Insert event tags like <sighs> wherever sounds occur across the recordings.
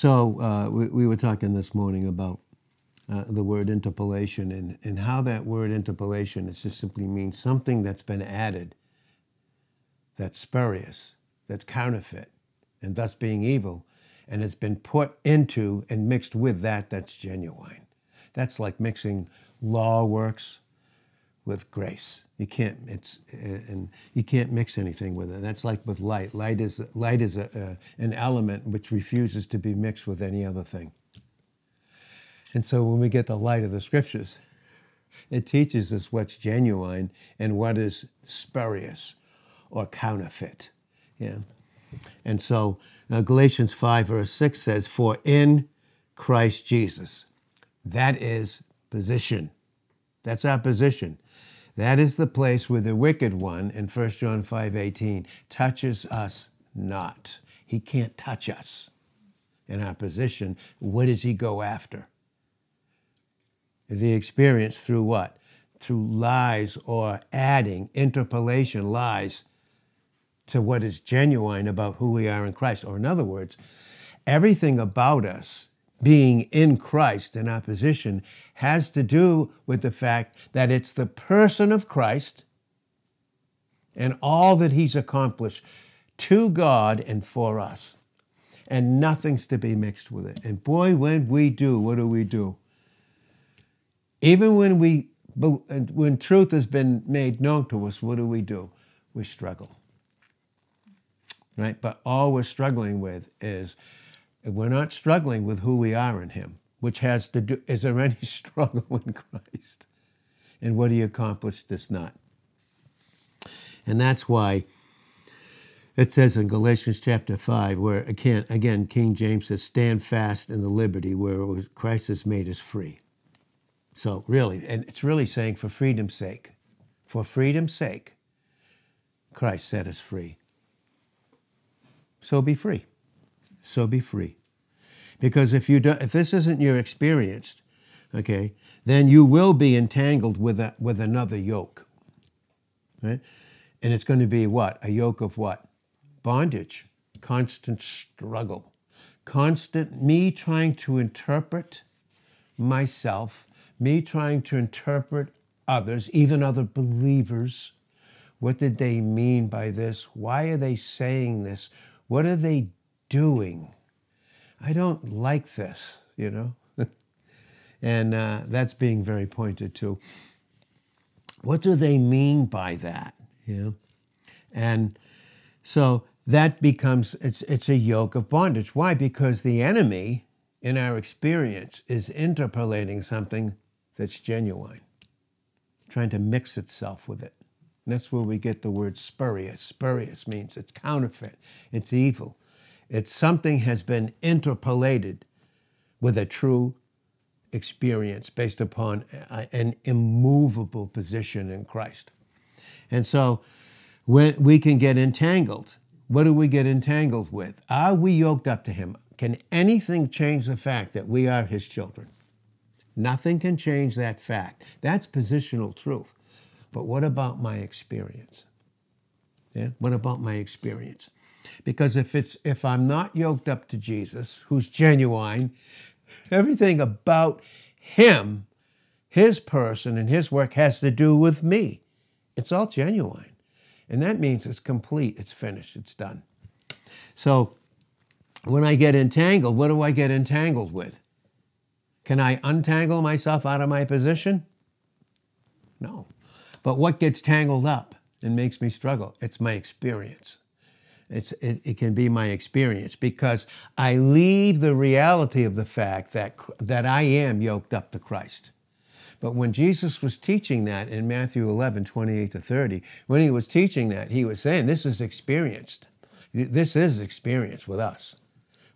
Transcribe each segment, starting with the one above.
So uh, we, we were talking this morning about uh, the word interpolation and, and how that word interpolation it just simply means something that's been added that's spurious, that's counterfeit, and thus being evil, and it's been put into and mixed with that that's genuine. That's like mixing law works with grace. You can't it's and you can't mix anything with it. That's like with light. Light is light is a, a, an element which refuses to be mixed with any other thing. And so when we get the light of the scriptures, it teaches us what's genuine and what is spurious or counterfeit. Yeah. And so uh, Galatians 5, verse 6 says, For in Christ Jesus, that is position. That's our position. That is the place where the wicked one in 1 John 5 18 touches us not. He can't touch us in our position. What does he go after? Is he experienced through what? Through lies or adding, interpolation, lies to what is genuine about who we are in Christ. Or, in other words, everything about us being in Christ in opposition has to do with the fact that it's the person of Christ and all that he's accomplished to God and for us. And nothing's to be mixed with it. And boy, when we do, what do we do? Even when we when truth has been made known to us, what do we do? We struggle. Right? But all we're struggling with is we're not struggling with who we are in him, which has to do is there any <laughs> struggle in Christ? And what he accomplished is not. And that's why it says in Galatians chapter 5, where again, again King James says, stand fast in the liberty where Christ has made us free. So, really, and it's really saying for freedom's sake, for freedom's sake, Christ set us free. So be free. So be free. Because if you don't, if this isn't your experience, okay, then you will be entangled with a, with another yoke. Right? And it's going to be what? A yoke of what? Bondage, constant struggle, constant me trying to interpret myself me trying to interpret others, even other believers. What did they mean by this? Why are they saying this? What are they doing? I don't like this, you know? <laughs> and uh, that's being very pointed to. What do they mean by that? You know? And so that becomes it's it's a yoke of bondage. Why? Because the enemy, in our experience, is interpolating something that's genuine, trying to mix itself with it. And that's where we get the word spurious. Spurious means it's counterfeit, it's evil. It's something has been interpolated with a true experience based upon an immovable position in Christ. And so when we can get entangled, what do we get entangled with? Are we yoked up to Him? Can anything change the fact that we are His children? Nothing can change that fact. That's positional truth. But what about my experience? Yeah? What about my experience? Because if it's if I'm not yoked up to Jesus, who's genuine, everything about him, his person and his work has to do with me. It's all genuine. And that means it's complete, it's finished, it's done. So when I get entangled, what do I get entangled with? Can I untangle myself out of my position? No. But what gets tangled up and makes me struggle? It's my experience. It's, it, it can be my experience because I leave the reality of the fact that, that I am yoked up to Christ. But when Jesus was teaching that in Matthew 11, 28 to 30, when he was teaching that, he was saying, This is experienced. This is experience with us.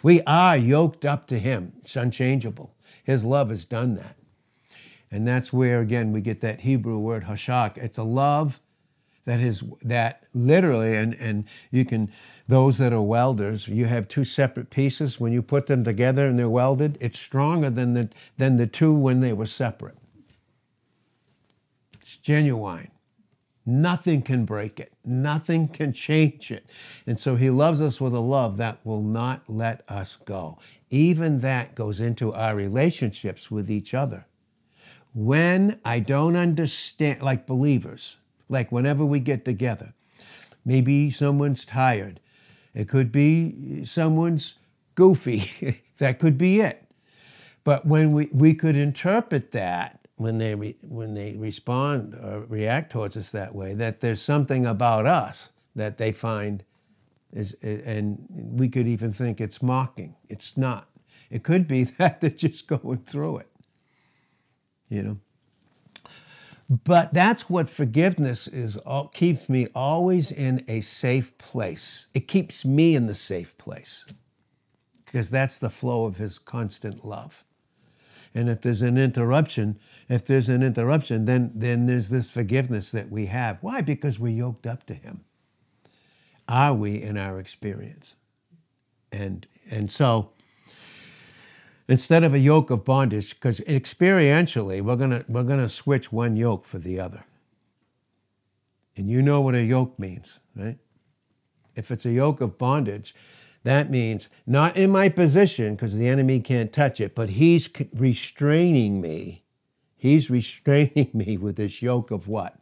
We are yoked up to him, it's unchangeable. His love has done that. And that's where, again, we get that Hebrew word hashak. It's a love that is that literally, and, and you can, those that are welders, you have two separate pieces. When you put them together and they're welded, it's stronger than the, than the two when they were separate. It's genuine. Nothing can break it. Nothing can change it. And so he loves us with a love that will not let us go. Even that goes into our relationships with each other. When I don't understand, like believers, like whenever we get together, maybe someone's tired. It could be someone's goofy. <laughs> that could be it. But when we, we could interpret that when they re, when they respond or react towards us that way, that there's something about us that they find is, and we could even think it's mocking. It's not. It could be <laughs> that they're just going through it. You know. But that's what forgiveness is. All, keeps me always in a safe place. It keeps me in the safe place because that's the flow of His constant love. And if there's an interruption, if there's an interruption, then, then there's this forgiveness that we have. Why? Because we're yoked up to Him. Are we in our experience? And, and so, instead of a yoke of bondage, because experientially, we're gonna we're gonna switch one yoke for the other. And you know what a yoke means, right? If it's a yoke of bondage, that means not in my position because the enemy can't touch it, but he's restraining me. He's restraining <laughs> me with this yoke of what?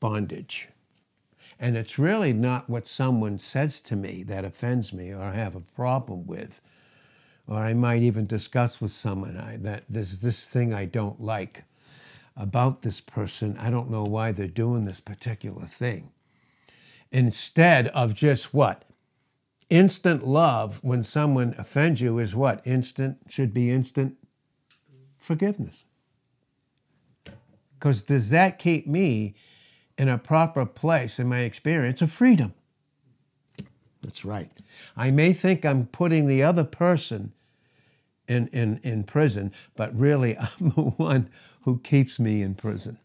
Bondage. And it's really not what someone says to me that offends me or I have a problem with. Or I might even discuss with someone I, that there's this thing I don't like about this person. I don't know why they're doing this particular thing. Instead of just what? instant love when someone offends you is what? Instant, should be instant forgiveness. Because does that keep me in a proper place in my experience of freedom? That's right. I may think I'm putting the other person in, in, in prison, but really <laughs> I'm the one who keeps me in prison.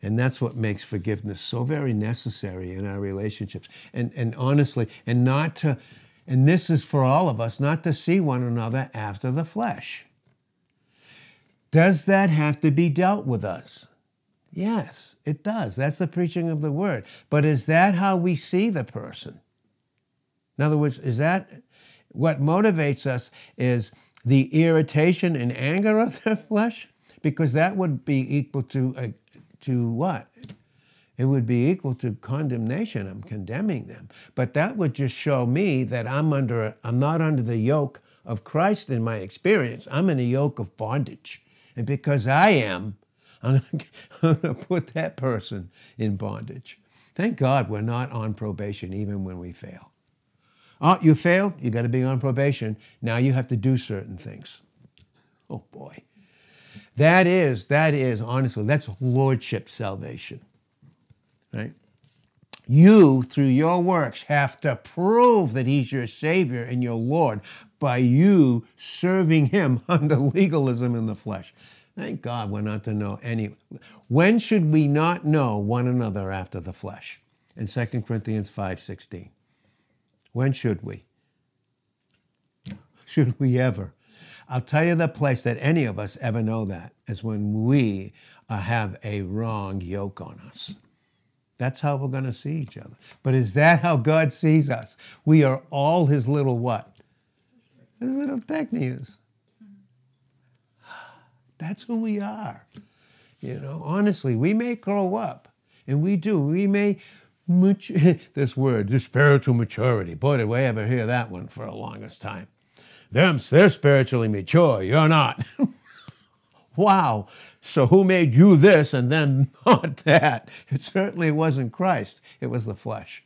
And that's what makes forgiveness so very necessary in our relationships. And, and honestly, and not to, and this is for all of us, not to see one another after the flesh. Does that have to be dealt with us? Yes, it does. That's the preaching of the word. But is that how we see the person? In other words, is that what motivates us is the irritation and anger of the <laughs> flesh? Because that would be equal to a, to what? It would be equal to condemnation. I'm condemning them. But that would just show me that I'm under I'm not under the yoke of Christ in my experience. I'm in a yoke of bondage. And because I am, <laughs> I'm going to put that person in bondage. Thank God we're not on probation even when we fail. Oh, you failed? You got to be on probation. Now you have to do certain things. Oh boy. That is, that is, honestly, that's lordship salvation. Right? You, through your works, have to prove that He's your Savior and your Lord by you serving Him <laughs> under legalism in the flesh. Thank God we're not to know any. When should we not know one another after the flesh? In 2 Corinthians 5:16. When should we? Should we ever? I'll tell you the place that any of us ever know that is when we uh, have a wrong yoke on us. That's how we're going to see each other. But is that how God sees us? We are all his little what? His little technias. <sighs> That's who we are. You know, honestly, we may grow up, and we do. We may, <laughs> this word, this spiritual maturity. Boy, did we ever hear that one for the longest time. Them, they're spiritually mature. You're not. <laughs> wow. So who made you this and then <laughs> not that? It certainly wasn't Christ. It was the flesh.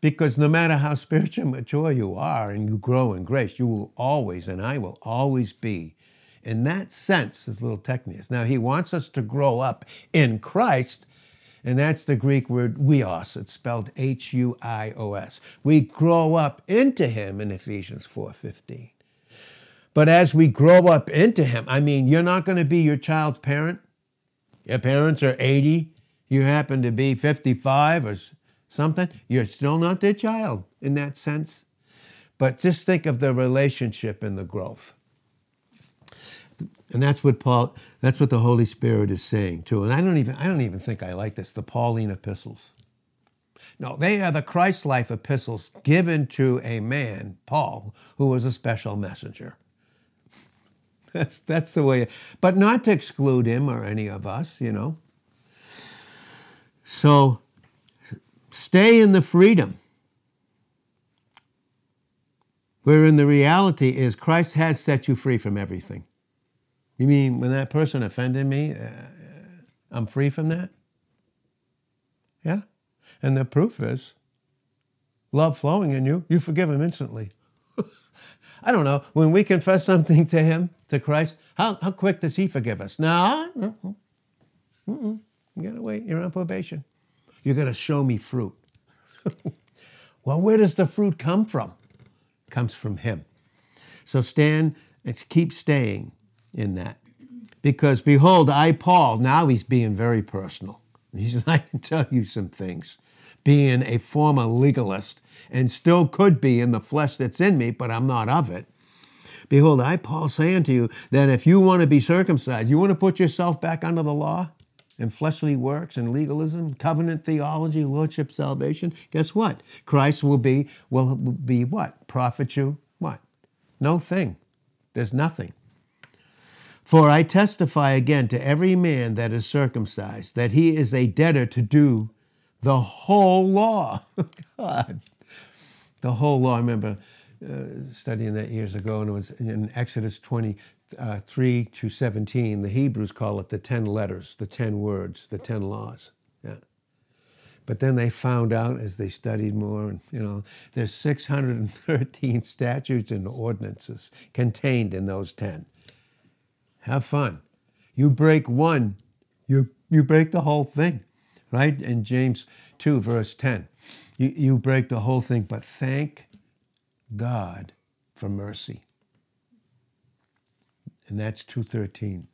Because no matter how spiritually mature you are and you grow in grace, you will always, and I will always be, in that sense, his little technius. Now, he wants us to grow up in Christ and that's the Greek word huios. It's spelled H-U-I-O-S. We grow up into him in Ephesians 4.15. But as we grow up into him, I mean, you're not going to be your child's parent. Your parents are 80. You happen to be 55 or something. You're still not their child in that sense. But just think of the relationship and the growth. And that's what Paul that's what the Holy Spirit is saying too. And I don't even I don't even think I like this, the Pauline epistles. No, they are the Christ life epistles given to a man, Paul, who was a special messenger. That's that's the way but not to exclude him or any of us, you know. So stay in the freedom. Wherein the reality is Christ has set you free from everything. You mean when that person offended me, uh, I'm free from that? Yeah. And the proof is love flowing in you, you forgive him instantly. <laughs> I don't know. When we confess something to him, to Christ, how, how quick does he forgive us? No. Mm-mm. You gotta wait. You're on probation. You're gonna show me fruit. <laughs> well, where does the fruit come from? It comes from him. So stand and keep staying in that. Because behold, I, Paul, now he's being very personal. He says, <laughs> I can tell you some things. Being a former legalist and still could be in the flesh that's in me, but I'm not of it. Behold, I, Paul, say unto you that if you want to be circumcised, you want to put yourself back under the law and fleshly works and legalism, covenant theology, lordship, salvation, guess what? Christ will be, will be what? Profit you what? No thing. There's nothing. For I testify again to every man that is circumcised that he is a debtor to do the whole law. <laughs> God. The whole law. I remember uh, studying that years ago, and it was in Exodus 23 uh, to 17. The Hebrews call it the 10 letters, the 10 words, the 10 laws. Yeah. But then they found out as they studied more, and you know, there's 613 <laughs> statutes and ordinances contained in those 10. Have fun. You break one, you, you break the whole thing, right? In James 2, verse 10, you, you break the whole thing, but thank God for mercy. And that's 213.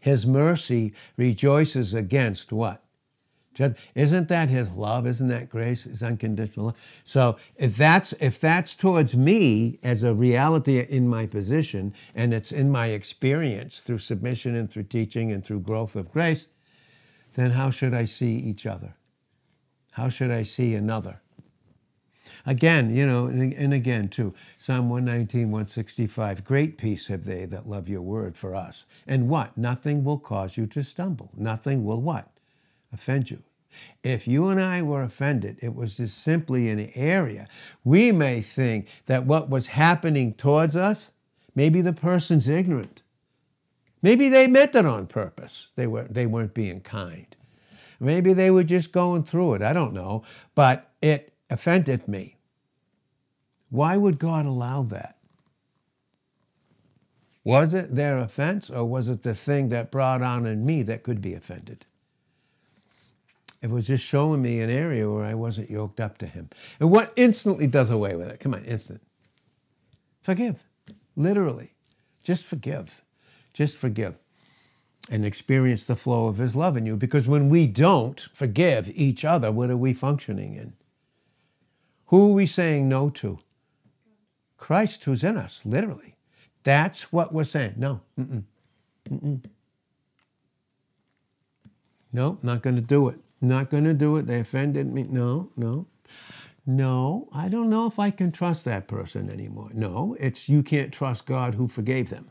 His mercy rejoices against what? Isn't that his love? Isn't that grace? His unconditional love. So if that's if that's towards me as a reality in my position, and it's in my experience through submission and through teaching and through growth of grace, then how should I see each other? How should I see another? Again, you know, and, and again too, Psalm 119, 165, great peace have they that love your word for us. And what? Nothing will cause you to stumble. Nothing will what? Offend you. If you and I were offended, it was just simply an area. We may think that what was happening towards us, maybe the person's ignorant. Maybe they meant it on purpose. They, were, they weren't being kind. Maybe they were just going through it. I don't know. But it offended me. Why would God allow that? Was it their offense or was it the thing that brought on in me that could be offended? It was just showing me an area where I wasn't yoked up to him. And what instantly does away with it? Come on, instant. Forgive. Literally. Just forgive. Just forgive. And experience the flow of his love in you. Because when we don't forgive each other, what are we functioning in? Who are we saying no to? Christ who's in us, literally. That's what we're saying. No. Mm-mm. Mm-mm. No, not going to do it. Not going to do it. They offended me. No, no. No, I don't know if I can trust that person anymore. No, it's you can't trust God who forgave them.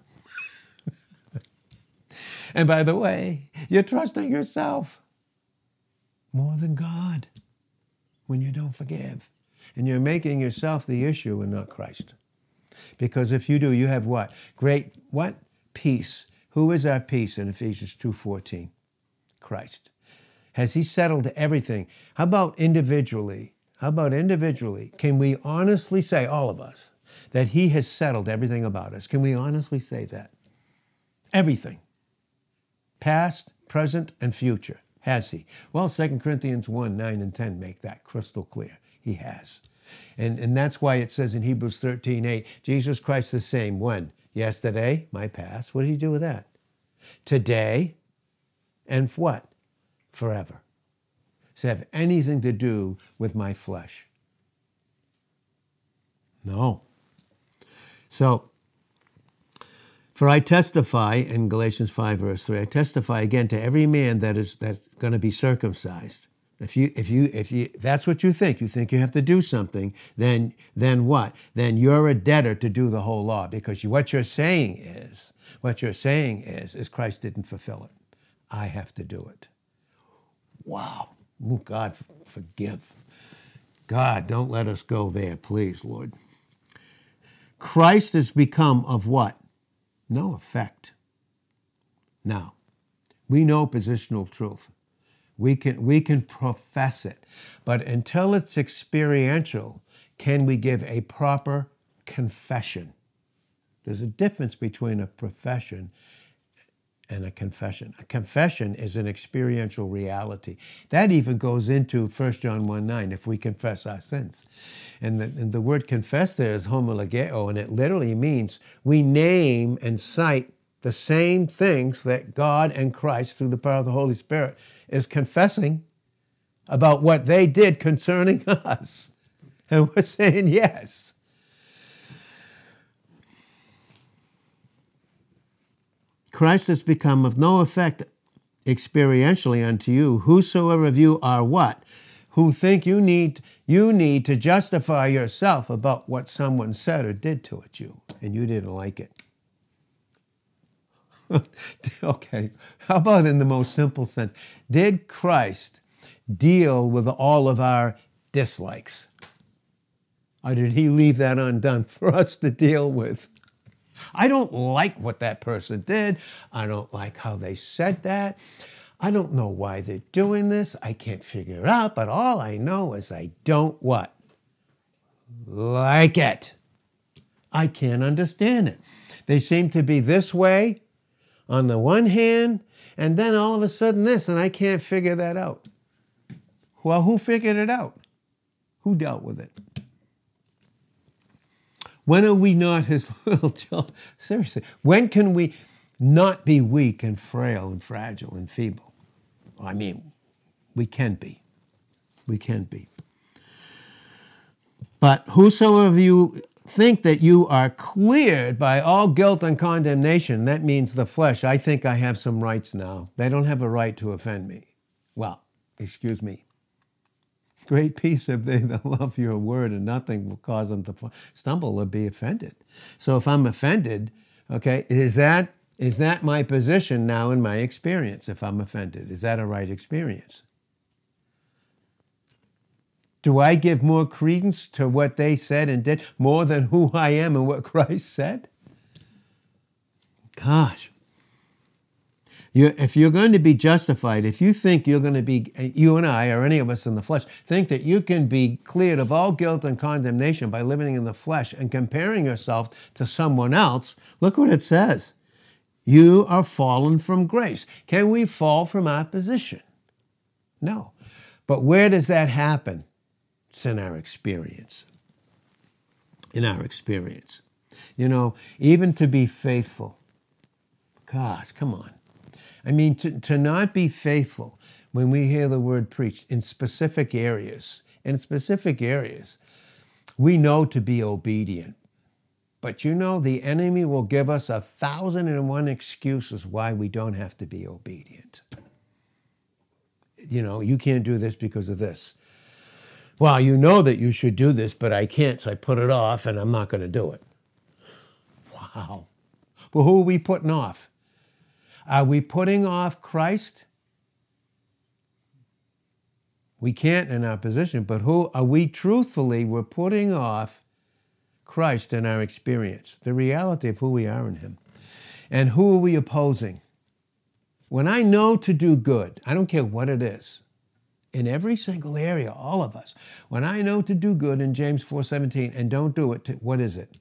<laughs> and by the way, you're trusting yourself more than God when you don't forgive. And you're making yourself the issue and not Christ. Because if you do, you have what? Great what? Peace. Who is our peace in Ephesians 2:14? Christ. Has He settled everything? How about individually? How about individually? Can we honestly say, all of us, that He has settled everything about us? Can we honestly say that? Everything. Past, present, and future. Has He? Well, 2 Corinthians 1 9 and 10 make that crystal clear. He has. And, and that's why it says in Hebrews 13 8, Jesus Christ the same when? Yesterday, my past. What did He do with that? Today, and what? Forever. It have anything to do with my flesh? No. So, For I testify in Galatians 5, verse 3, I testify again to every man that is that's going to be circumcised. If you if you if you that's what you think, you think you have to do something, then then what? Then you're a debtor to do the whole law because you, what you're saying is what you're saying is is Christ didn't fulfill it. I have to do it. Wow. Oh, God forgive. God, don't let us go there, please, Lord. Christ has become of what? No effect. Now, we know positional truth. We can, we can profess it. But until it's experiential, can we give a proper confession? There's a difference between a profession and a confession. A confession is an experiential reality. That even goes into 1 John 1 9, if we confess our sins. And the, and the word confess there is homologeo, and it literally means we name and cite the same things that God and Christ, through the power of the Holy Spirit, is confessing about what they did concerning <laughs> us. And we're saying yes. Christ has become of no effect experientially unto you, whosoever of you are what? Who think you need you need to justify yourself about what someone said or did to it you, and you didn't like it. <laughs> okay, how about in the most simple sense? Did Christ deal with all of our dislikes? Or did he leave that undone for us to deal with? I don't like what that person did. I don't like how they said that. I don't know why they're doing this. I can't figure it out, but all I know is I don't what? Like it. I can't understand it. They seem to be this way on the one hand, and then all of a sudden this, and I can't figure that out. Well, who figured it out? Who dealt with it? When are we not his <laughs> little children? Seriously, when can we not be weak and frail and fragile and feeble? I mean, we can be. We can be. But whosoever of you think that you are cleared by all guilt and condemnation, that means the flesh. I think I have some rights now. They don't have a right to offend me. Well, excuse me. Great peace if they <laughs> love your word, and nothing will cause them to stumble or be offended. So if I'm offended, okay, is that is that my position now in my experience? If I'm offended, is that a right experience? Do I give more credence to what they said and did more than who I am and what <laughs> Christ said? Gosh. You, if you're going to be justified, if you think you're going to be, you and I, or any of us in the flesh, think that you can be cleared of all guilt and condemnation by living in the flesh and comparing yourself to someone else, look what it says. You are fallen from grace. Can we fall from our position? No. But where does that happen? It's in our experience. In our experience. You know, even to be faithful, gosh, come on. I mean, to, to not be faithful when we hear the word preached in specific areas, in specific areas, we know to be obedient. But you know, the enemy will give us a thousand and one excuses why we don't have to be obedient. You know, you can't do this because of this. Well, you know that you should do this, but I can't, so I put it off and I'm not going to do it. Wow. But who are we putting off? Are we putting off Christ? We can't in our position, but who are we truthfully? We're putting off Christ in our experience, the reality of who we are in Him. And who are we opposing? When I know to do good, I don't care what it is, in every single area, all of us, when I know to do good in James 4:17 and don't do it, what is it?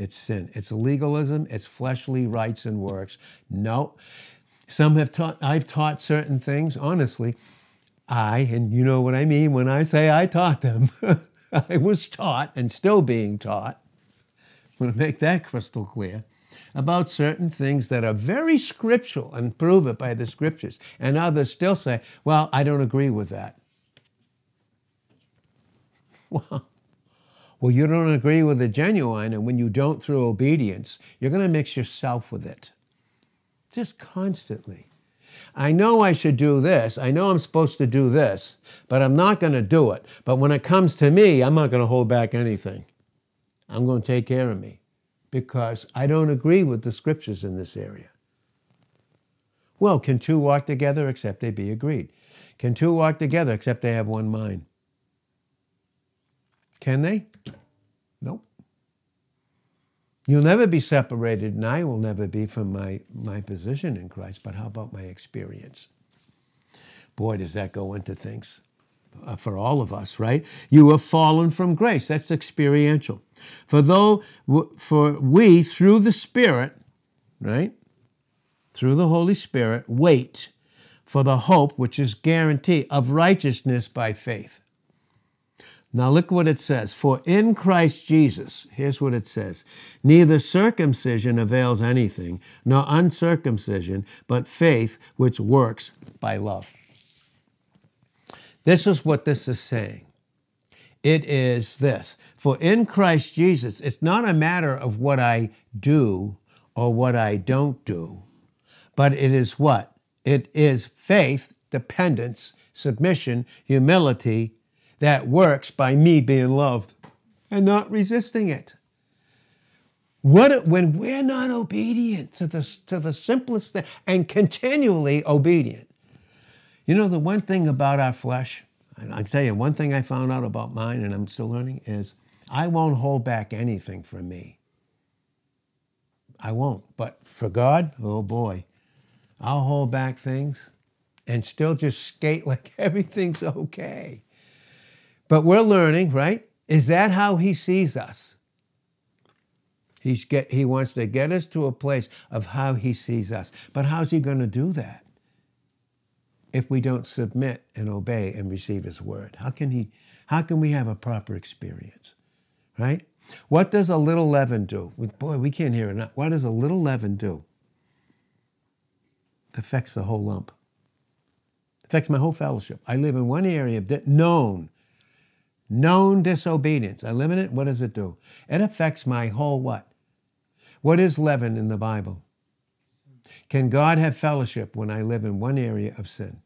It's sin. It's legalism. It's fleshly rights and works. No. Some have taught, I've taught certain things, honestly. I, and you know what I mean when I say I taught them, <laughs> I was taught and still being taught. I'm going to make that crystal clear about certain things that are very scriptural and prove it by the scriptures. And others still say, well, I don't agree with that. <laughs> Well, Well, you don't agree with the genuine, and when you don't through obedience, you're going to mix yourself with it. Just constantly. I know I should do this. I know I'm supposed to do this, but I'm not going to do it. But when it comes to me, I'm not going to hold back anything. I'm going to take care of me because I don't agree with the scriptures in this area. Well, can two walk together except they be agreed? Can two walk together except they have one mind? Can they? Nope. You'll never be separated, and I will never be from my, my position in Christ. But how about my experience? Boy, does that go into things uh, for all of us, right? You have fallen from grace. That's experiential. For though, for we through the Spirit, right, through the Holy Spirit, wait for the hope which is guarantee of righteousness by faith. Now look what it says. For in Christ Jesus, here's what it says neither circumcision avails anything, nor uncircumcision, but faith which works by love. This is what this is saying. It is this. For in Christ Jesus, it's not a matter of what I do or what I don't do, but it is what? It is faith, dependence, submission, humility, that works by me being loved and not resisting it. What when we're not obedient to the, to the simplest thing and continually obedient? You know, the one thing about our flesh, and I tell you, one thing I found out about mine and I'm still learning is I won't hold back anything from me. I won't. But for God, oh boy, I'll hold back things and still just skate <laughs> like everything's okay. But we're learning, right? Is that how he sees us? He's get, he wants to get us to a place of how he sees us. But how's he going to do that? If we don't submit and obey and receive his word, how can he how can we have a proper experience? Right? What does a little leaven do? Boy, we can't hear it. What does a little leaven do? It affects the whole lump. It affects my whole fellowship. I live in one area that known known disobedience. I limit it. What does it do? It affects my whole what? What is leaven in the Bible? Can God have fellowship when I live in one area of sin?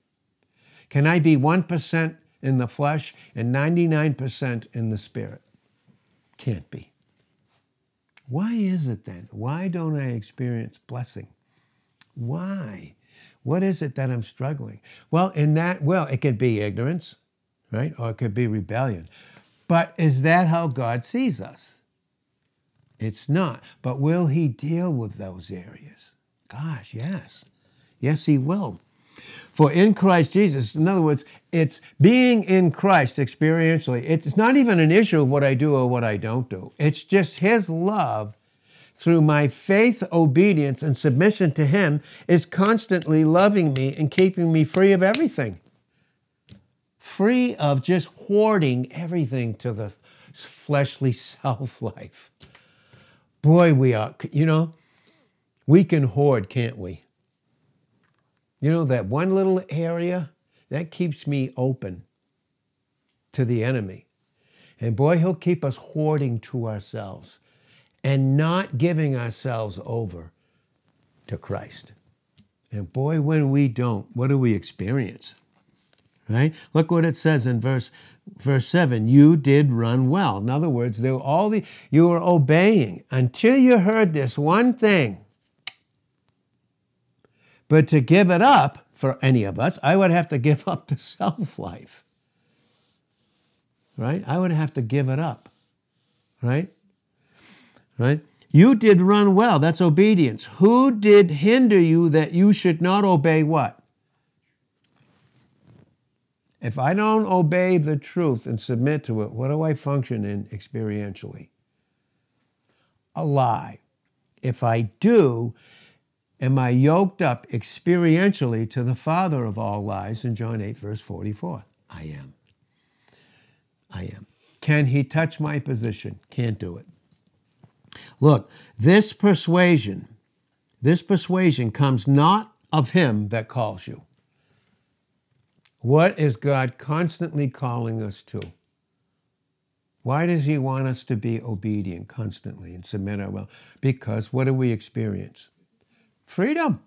Can I be 1% in the flesh and 99% in the spirit? Can't be. Why is it then? Why don't I experience blessing? Why? What is it that I'm struggling? Well, in that, well, it could be ignorance right? Or it could be rebellion. But is that how God sees us? It's not. But will He deal with those areas? Gosh, yes. Yes, He will. For in Christ Jesus, in other words, it's being in Christ experientially. It's not even an issue of what I do or what I don't do. It's just His love through my faith, obedience, and submission to Him is constantly loving me and keeping me free of everything free of just hoarding everything to the fleshly <laughs> self life. Boy, we are, you know, we can hoard, can't we? You know, that one little area, that keeps me open to the enemy. And boy, he'll keep us hoarding to ourselves and not giving ourselves over to Christ. And boy, when we don't, what do we experience? Right? Look what it says in verse verse 7 you did run well. In other words they were all the you were obeying. Until you heard this one thing. But to give it up for any of us i would have to give <laughs> up the self life right? I would have to give it up. Right? Right? You did run well. That's obedience. Who did hinder you that you should not obey what if I don't obey the truth and submit to it, what do I function in experientially? A lie. If I do, am I yoked up experientially to the father of all lies in John 8, verse 44? I am. I am. Can he touch my position? Can't do it. Look, this persuasion, this persuasion comes not of him that calls you. What is God constantly calling us to? Why does he want us to be obedient constantly and submit our will? Because what do we experience? Freedom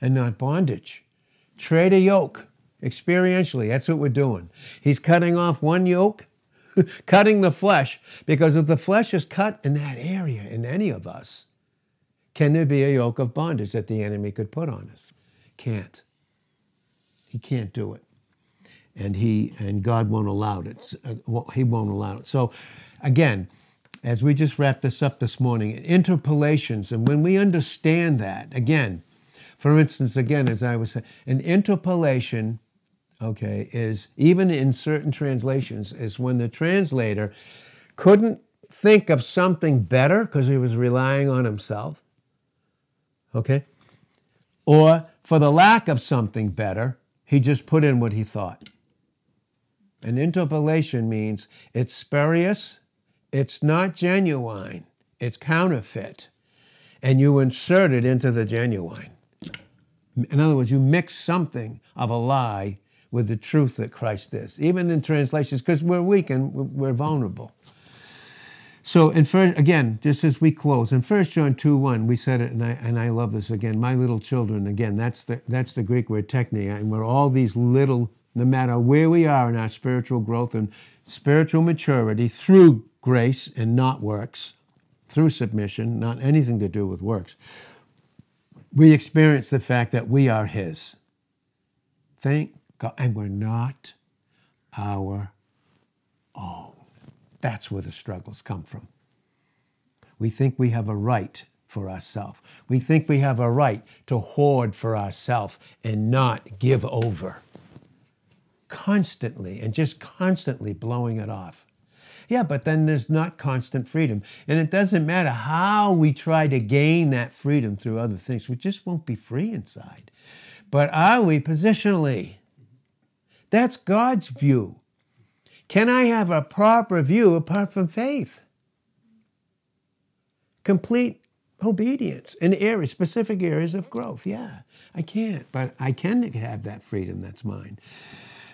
and not bondage. Trade a yoke experientially. That's what we're doing. He's cutting off one yoke, <laughs> cutting the flesh, because if the flesh is cut in that area, in any of us, can there be a yoke of bondage that the enemy could put on us? Can't. He can't do it. And he and God won't allow it. Uh, he won't allow it. So again, as we just wrap this up this morning, interpolations, and when we understand that, again, for instance, again, as I was saying, an interpolation, okay, is even in certain translations, is when the translator couldn't think of something better because he was relying on himself, okay, or for the lack of something better, he just put in what he thought. An interpolation means it's spurious, it's not genuine, it's counterfeit, and you insert it into the genuine. In other words, you mix something of a lie with the truth that Christ is, even in translations, because we're weak and we're vulnerable. So, in first, again, just as we close, in 1 John 2 1, we said it, and I, and I love this again. My little children, again, that's the, that's the Greek word techne, and we're all these little, no matter where we are in our spiritual growth and spiritual maturity through grace and not works, through submission, not anything to do with works we experience the fact that we are His. Thank God. And we're not our own. That's where the struggles come from. We think we have a right for ourselves. We think we have a right to hoard for ourselves and not give over. Constantly and just constantly blowing it off. Yeah, but then there's not constant freedom. And it doesn't matter how we try to gain that freedom through other things, we just won't be free inside. But are we positionally? That's God's view. Can I have a proper view apart from faith? Complete obedience in areas, specific areas of growth. Yeah, I can't, but I can have that freedom that's mine.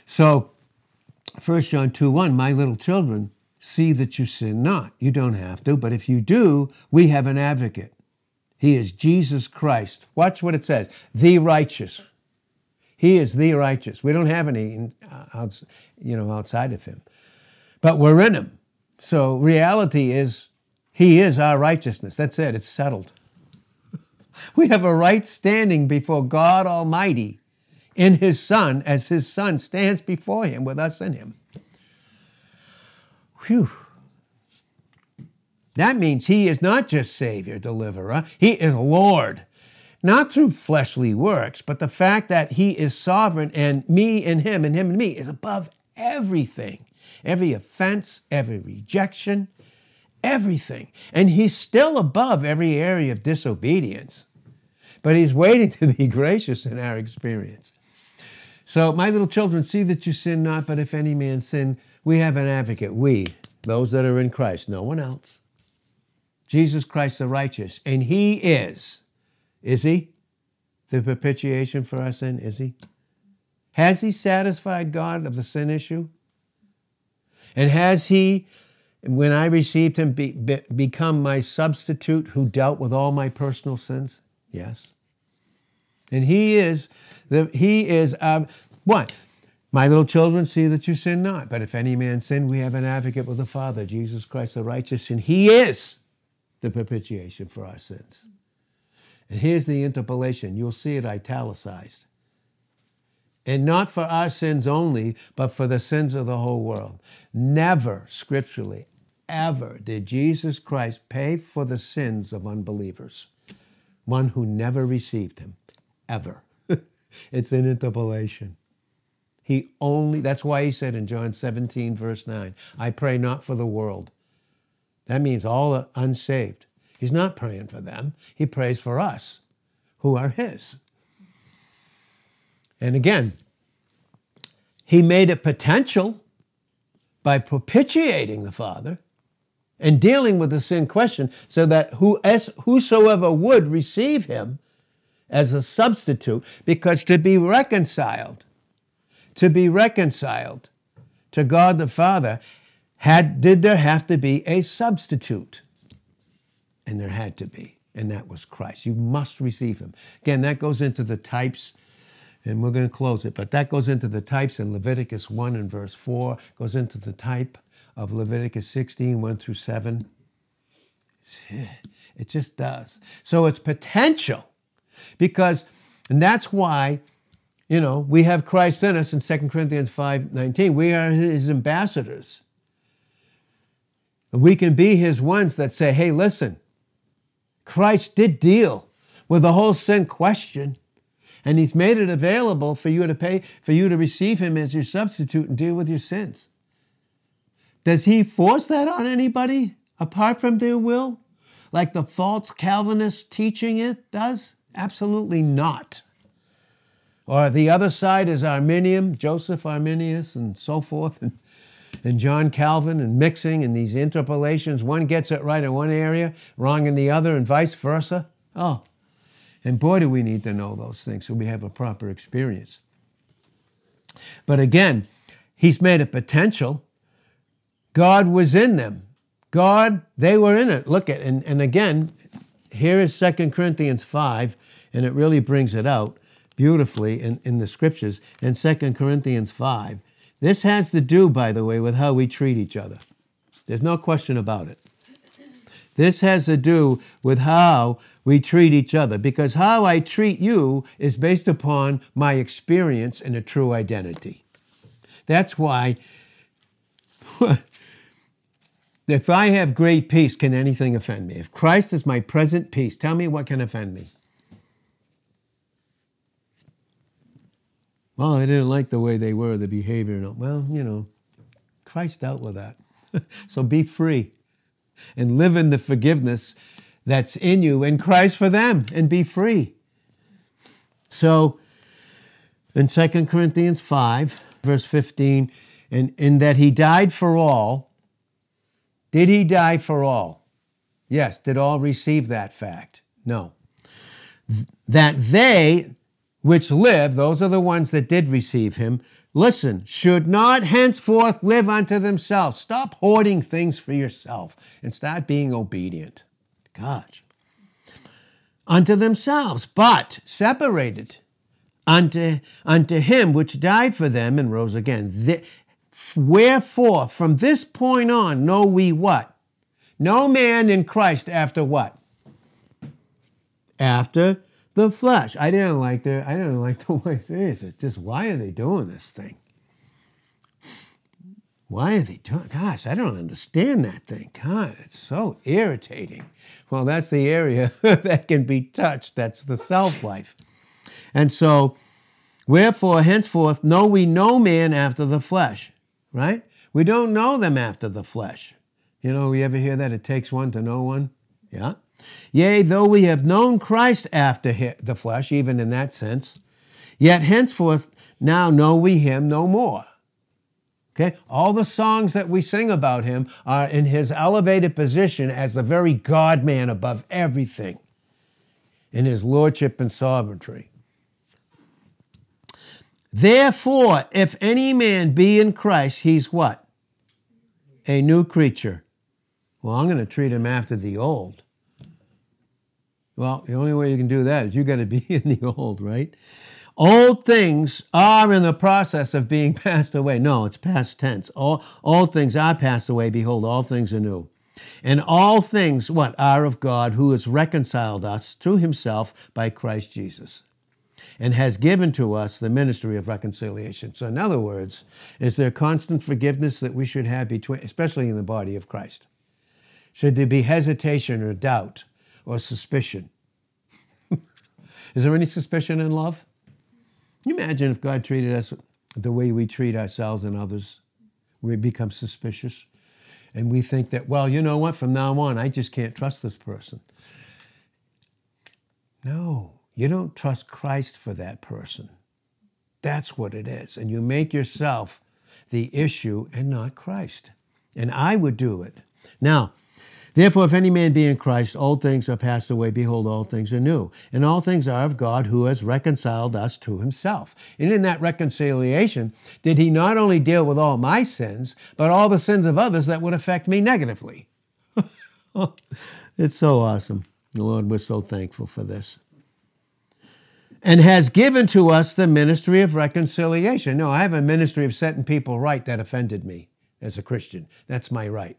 So, 1 John 2 1, my little children, see that you sin not. You don't have to, but if you do, we have an advocate. He is Jesus Christ. Watch what it says the righteous. He is the righteous. We don't have any uh, you know, outside of him, but we're in him. So reality is, he is our righteousness. That's it, it's settled. <laughs> We have a right standing before God Almighty in his Son as his Son stands before him with us in him. Whew. That means he is not just Savior, deliverer, he is Lord. Not through fleshly works, but the fact that he is sovereign and me and him and him and me is above everything. Every offense, every rejection, everything. And he's still above every area of disobedience. But he's waiting to be <laughs> gracious in our experience. So, my little children, see that you sin not, but if any man sin, we have an advocate, we, those that are in Christ, no one else. Jesus Christ the righteous, and He is, is He? The propitiation for our sin, is He? Has He satisfied God of the sin issue? And has He, when I received Him, be, be, become my substitute who dealt with all my personal sins? Yes. And He is, the, He is, um, what? My little children, see that you sin not. But if any man sin, we have an advocate with the Father, Jesus Christ the righteous, and he is the propitiation for our sins. And here's the interpolation. You'll see it italicized. And not for our sins only, but for the sins of the whole world. Never, scripturally, ever did Jesus Christ pay for the sins of unbelievers. One who never received him, ever. <laughs> it's an interpolation. He only, that's why he said in John 17, verse 9, I pray not for the world. That means all unsaved. He's not praying for them, he prays for us who are his. And again, he made it potential by propitiating the Father and dealing with the sin question so that who, whosoever would receive him as a substitute, because to be reconciled to be reconciled to God the Father had did there have to be a substitute? And there had to be, and that was Christ. You must receive him. Again, that goes into the types, and we're going to close it, but that goes into the types in Leviticus 1 and verse 4, goes into the type of Leviticus 16, 1 through 7. <sighs> It just does. So it's potential because, and that's why, you know, we have Christ in us in 2 Corinthians 5 19. We are his ambassadors. We can be his ones that say, hey, listen, Christ did deal with the whole sin question, and he's made it available for you to pay, for you to receive him as your substitute and deal with your sins. Does he force that on anybody apart from their will? Like the false Calvinist teaching it does? Absolutely not. Or the other side is Arminian, Joseph Arminius, and so forth. And and John Calvin and mixing and these interpolations. One gets it right in one area, wrong in the other, and vice versa. Oh, and boy, do we need to know those things so we have a proper experience. But again, he's made a potential. God was in them. God, they were in it. Look at, and, and again, here is 2 Corinthians 5, and it really brings it out beautifully in, in the scriptures. In 2 Corinthians 5, this has to do, by the way, with how we treat each other. There's no question about it. This has to do with how we treat each other because how I treat you is based upon my experience and a true identity. That's why, <laughs> if I have great peace, can anything offend me? If Christ is my present peace, tell me what can offend me. Well, I didn't like the way they were, the behavior. Well, you know, Christ dealt with that. <laughs> so be free and live in the forgiveness that's in you in Christ for them and be free. So in 2 Corinthians 5, verse 15, in, in that he died for all, did he die for all? Yes. Did all receive that fact? No. That they, which live, those are the ones that did receive him, listen, should not henceforth live unto themselves. Stop hoarding things for yourself and start being obedient. Gosh. Unto themselves, but separated unto, unto him which died for them and rose again. The, wherefore, from this point on, know we what? No man in Christ after what? After the flesh. I didn't like the I didn't like <laughs> the way this. It's just why are they doing this thing? Why are they doing? Gosh, I don't understand that thing. God, it's so irritating. Well, that's the area <laughs> that can be touched. That's the self life. And so, wherefore, henceforth, know we no man after the flesh, right? We don't know them after the flesh. You know, we ever hear that? It takes one to know one? Yeah. Yea, though we have known Christ after the flesh, even in that sense, yet henceforth now know we him no more. Okay? All the songs that we sing about him are in his elevated position as the very God man above everything in his lordship and sovereignty. Therefore, if any man be in Christ, he's what? A new creature. Well, I'm going to treat him after the old. Well, the only way you can do that is you got to be <laughs> in the old, right? Old things are in the process of being <laughs> passed away. No, it's past tense. All, all things are passed away. Behold, all things are new. And all things, what, are of God, who has reconciled us to himself by Christ Jesus and has given to us the ministry of reconciliation. So, in other words, is there constant forgiveness that we should have between, especially in the body of Christ? Should there be hesitation or doubt or suspicion? <laughs> Is there any suspicion in love? Can you imagine if God treated us the way we treat ourselves and others? We become suspicious. And we think that, well, you know what, from now on, I just can't trust this person. No, you don't trust Christ for that person. That's what it is. And you make yourself the issue and not Christ. And I would do it. Now, Therefore, if any man be in Christ, all things are passed away. Behold, all things are new. And all things are of God who has reconciled us to himself. And in that reconciliation, did he not only deal with all my sins, but all the sins of others that would affect me negatively? <laughs> it's so awesome. The Lord, we're so thankful for this. And has given to us the ministry of reconciliation. No, I have a ministry of setting people right that offended me as a Christian. That's my right.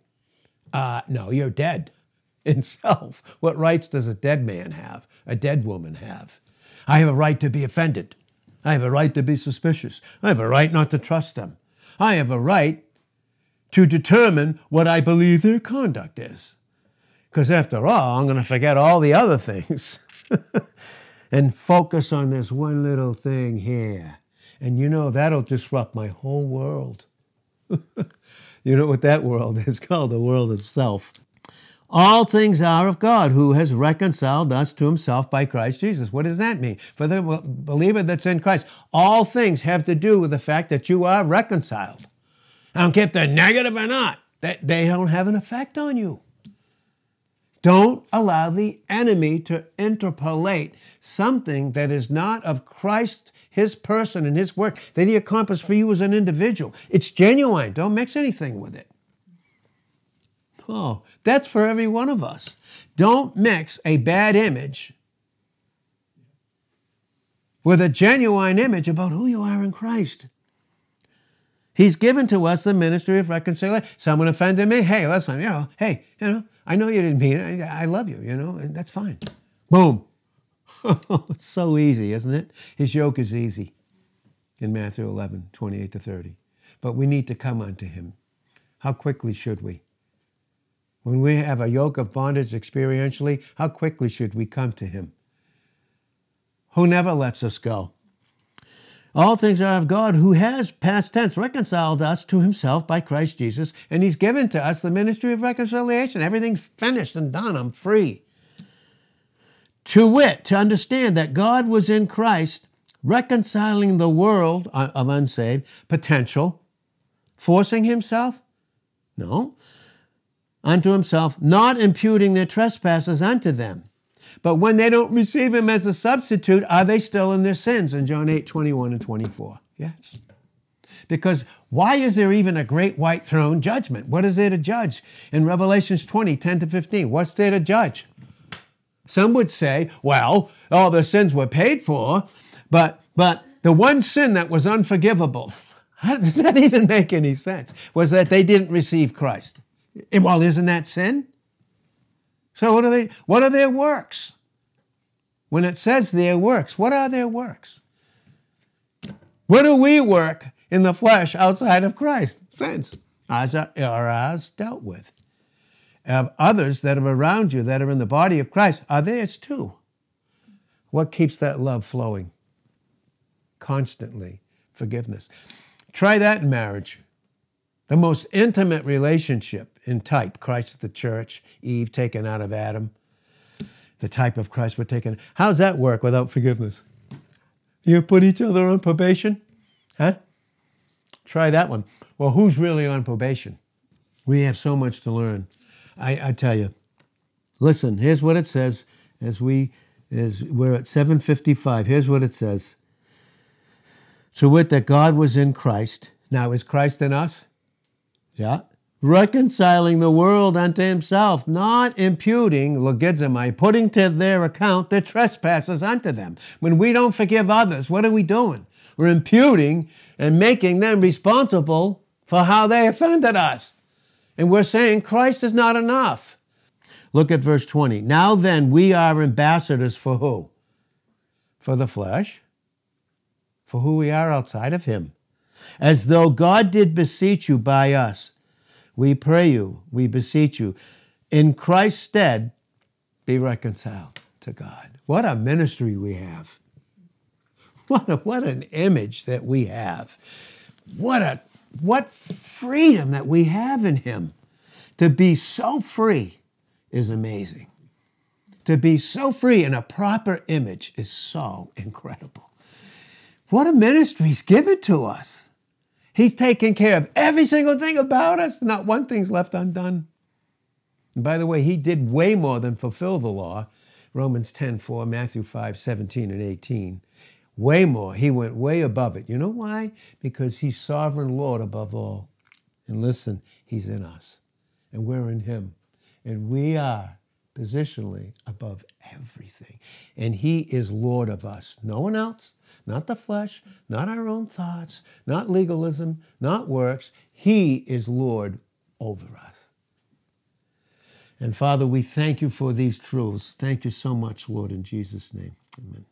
Uh, no, you're dead <laughs> in self. What rights does a dead man have? A dead woman have? I have a right to be offended. I have a right to be suspicious. I have a right not to trust them. I have a right to determine what I believe their conduct is. Because after all, I'm going to forget all the other things <laughs> and focus on this one little thing here. And you know, that'll disrupt my whole world. <laughs> You know what that world is <laughs> called? The world of self. All things are of God, who has reconciled us to himself by Christ Jesus. What does that mean? For the believer that's in Christ, all things have to do with the fact that you are reconciled. I don't care if they're negative or not, that they don't have an effect on you. Don't allow the enemy to interpolate something that is not of Christ his person and his work that he accomplished for you as an individual. It's genuine. Don't mix anything with it. Oh, that's for every one of us. Don't mix a bad image with a genuine image about who you are in Christ. He's given to us the ministry of reconciliation. Someone offended me. Hey, listen, you know, hey, you know, I know you didn't mean it. I, I love you, you know, and that's fine. Boom. <laughs> it's so easy, isn't it? His yoke is easy in Matthew 11, 28 to 30. But we need to come unto him. How quickly should we? When we have a yoke of bondage experientially, how quickly should we come to him? Who never lets us go. All things are of God, who has, past tense, reconciled us to himself by Christ Jesus, and he's given to us the ministry of reconciliation. Everything's finished and done. I'm free. To wit, to understand that God was in Christ reconciling the world uh, of unsaved potential, forcing himself? No. Unto himself, not imputing their trespasses unto them. But when they don't receive him as a substitute, are they still in their sins? In John 8, 21 and 24. Yes. Because why is there even a great white throne judgment? What is there to judge? In Revelations 20, 10 to 15, what's there to judge? Some would say, well, all the sins were paid for, but, but the one sin that was unforgivable, <laughs> how, does that even make any sense? Was that they didn't receive Christ. Eh, well, isn't that sin? So what are they? What are their works? When it says their works, what are their works? What do we work in the flesh outside of Christ? Sins. Ours are, are ours dealt with of others that are around you that are in the body of Christ are theirs too. What keeps that love flowing? Constantly. Forgiveness. Try that in marriage. The most intimate relationship in type Christ the church, Eve taken out of Adam. The type of Christ we're taking. How's that work without forgiveness? You put each other on probation? Huh? Try that one. Well, who's really on probation? We have so much to learn. I, I tell you, listen, here's what it says as we as we're at 755. Here's what it says. To wit, that God was in Christ. Now, is Christ in us? Yeah. Reconciling the world unto himself, not imputing, logizomai, putting to their account the trespasses unto them. When we don't forgive others, what are we doing? We're imputing and making them responsible for how they offended us. And we're saying Christ is not enough. Look at verse 20. Now then, we are ambassadors for who? For the flesh, for who we are outside of Him. As though God did beseech you by us. We pray you, we beseech you, in Christ's stead, be reconciled to God. What a ministry we have. <laughs> What, a, what an image that we have. What a what freedom that we have in Him. To be so free is amazing. To be so free in a proper image is so incredible. What a ministry He's given to us. He's taken care of every single thing about us. Not one thing's left undone. And by the way, he did way more than fulfill the law. Romans 10 4, Matthew 5 17 and 18. Way more. He went way above it. You know why? Because he's sovereign Lord above all. And listen, he's in us, and we're in him. And we are positionally above everything. And he is Lord of us. No one else, not the flesh, not our own thoughts, not legalism, not works. He is Lord over us. And Father, we thank you for these truths. Thank you so much, Lord, in Jesus' name. Amen.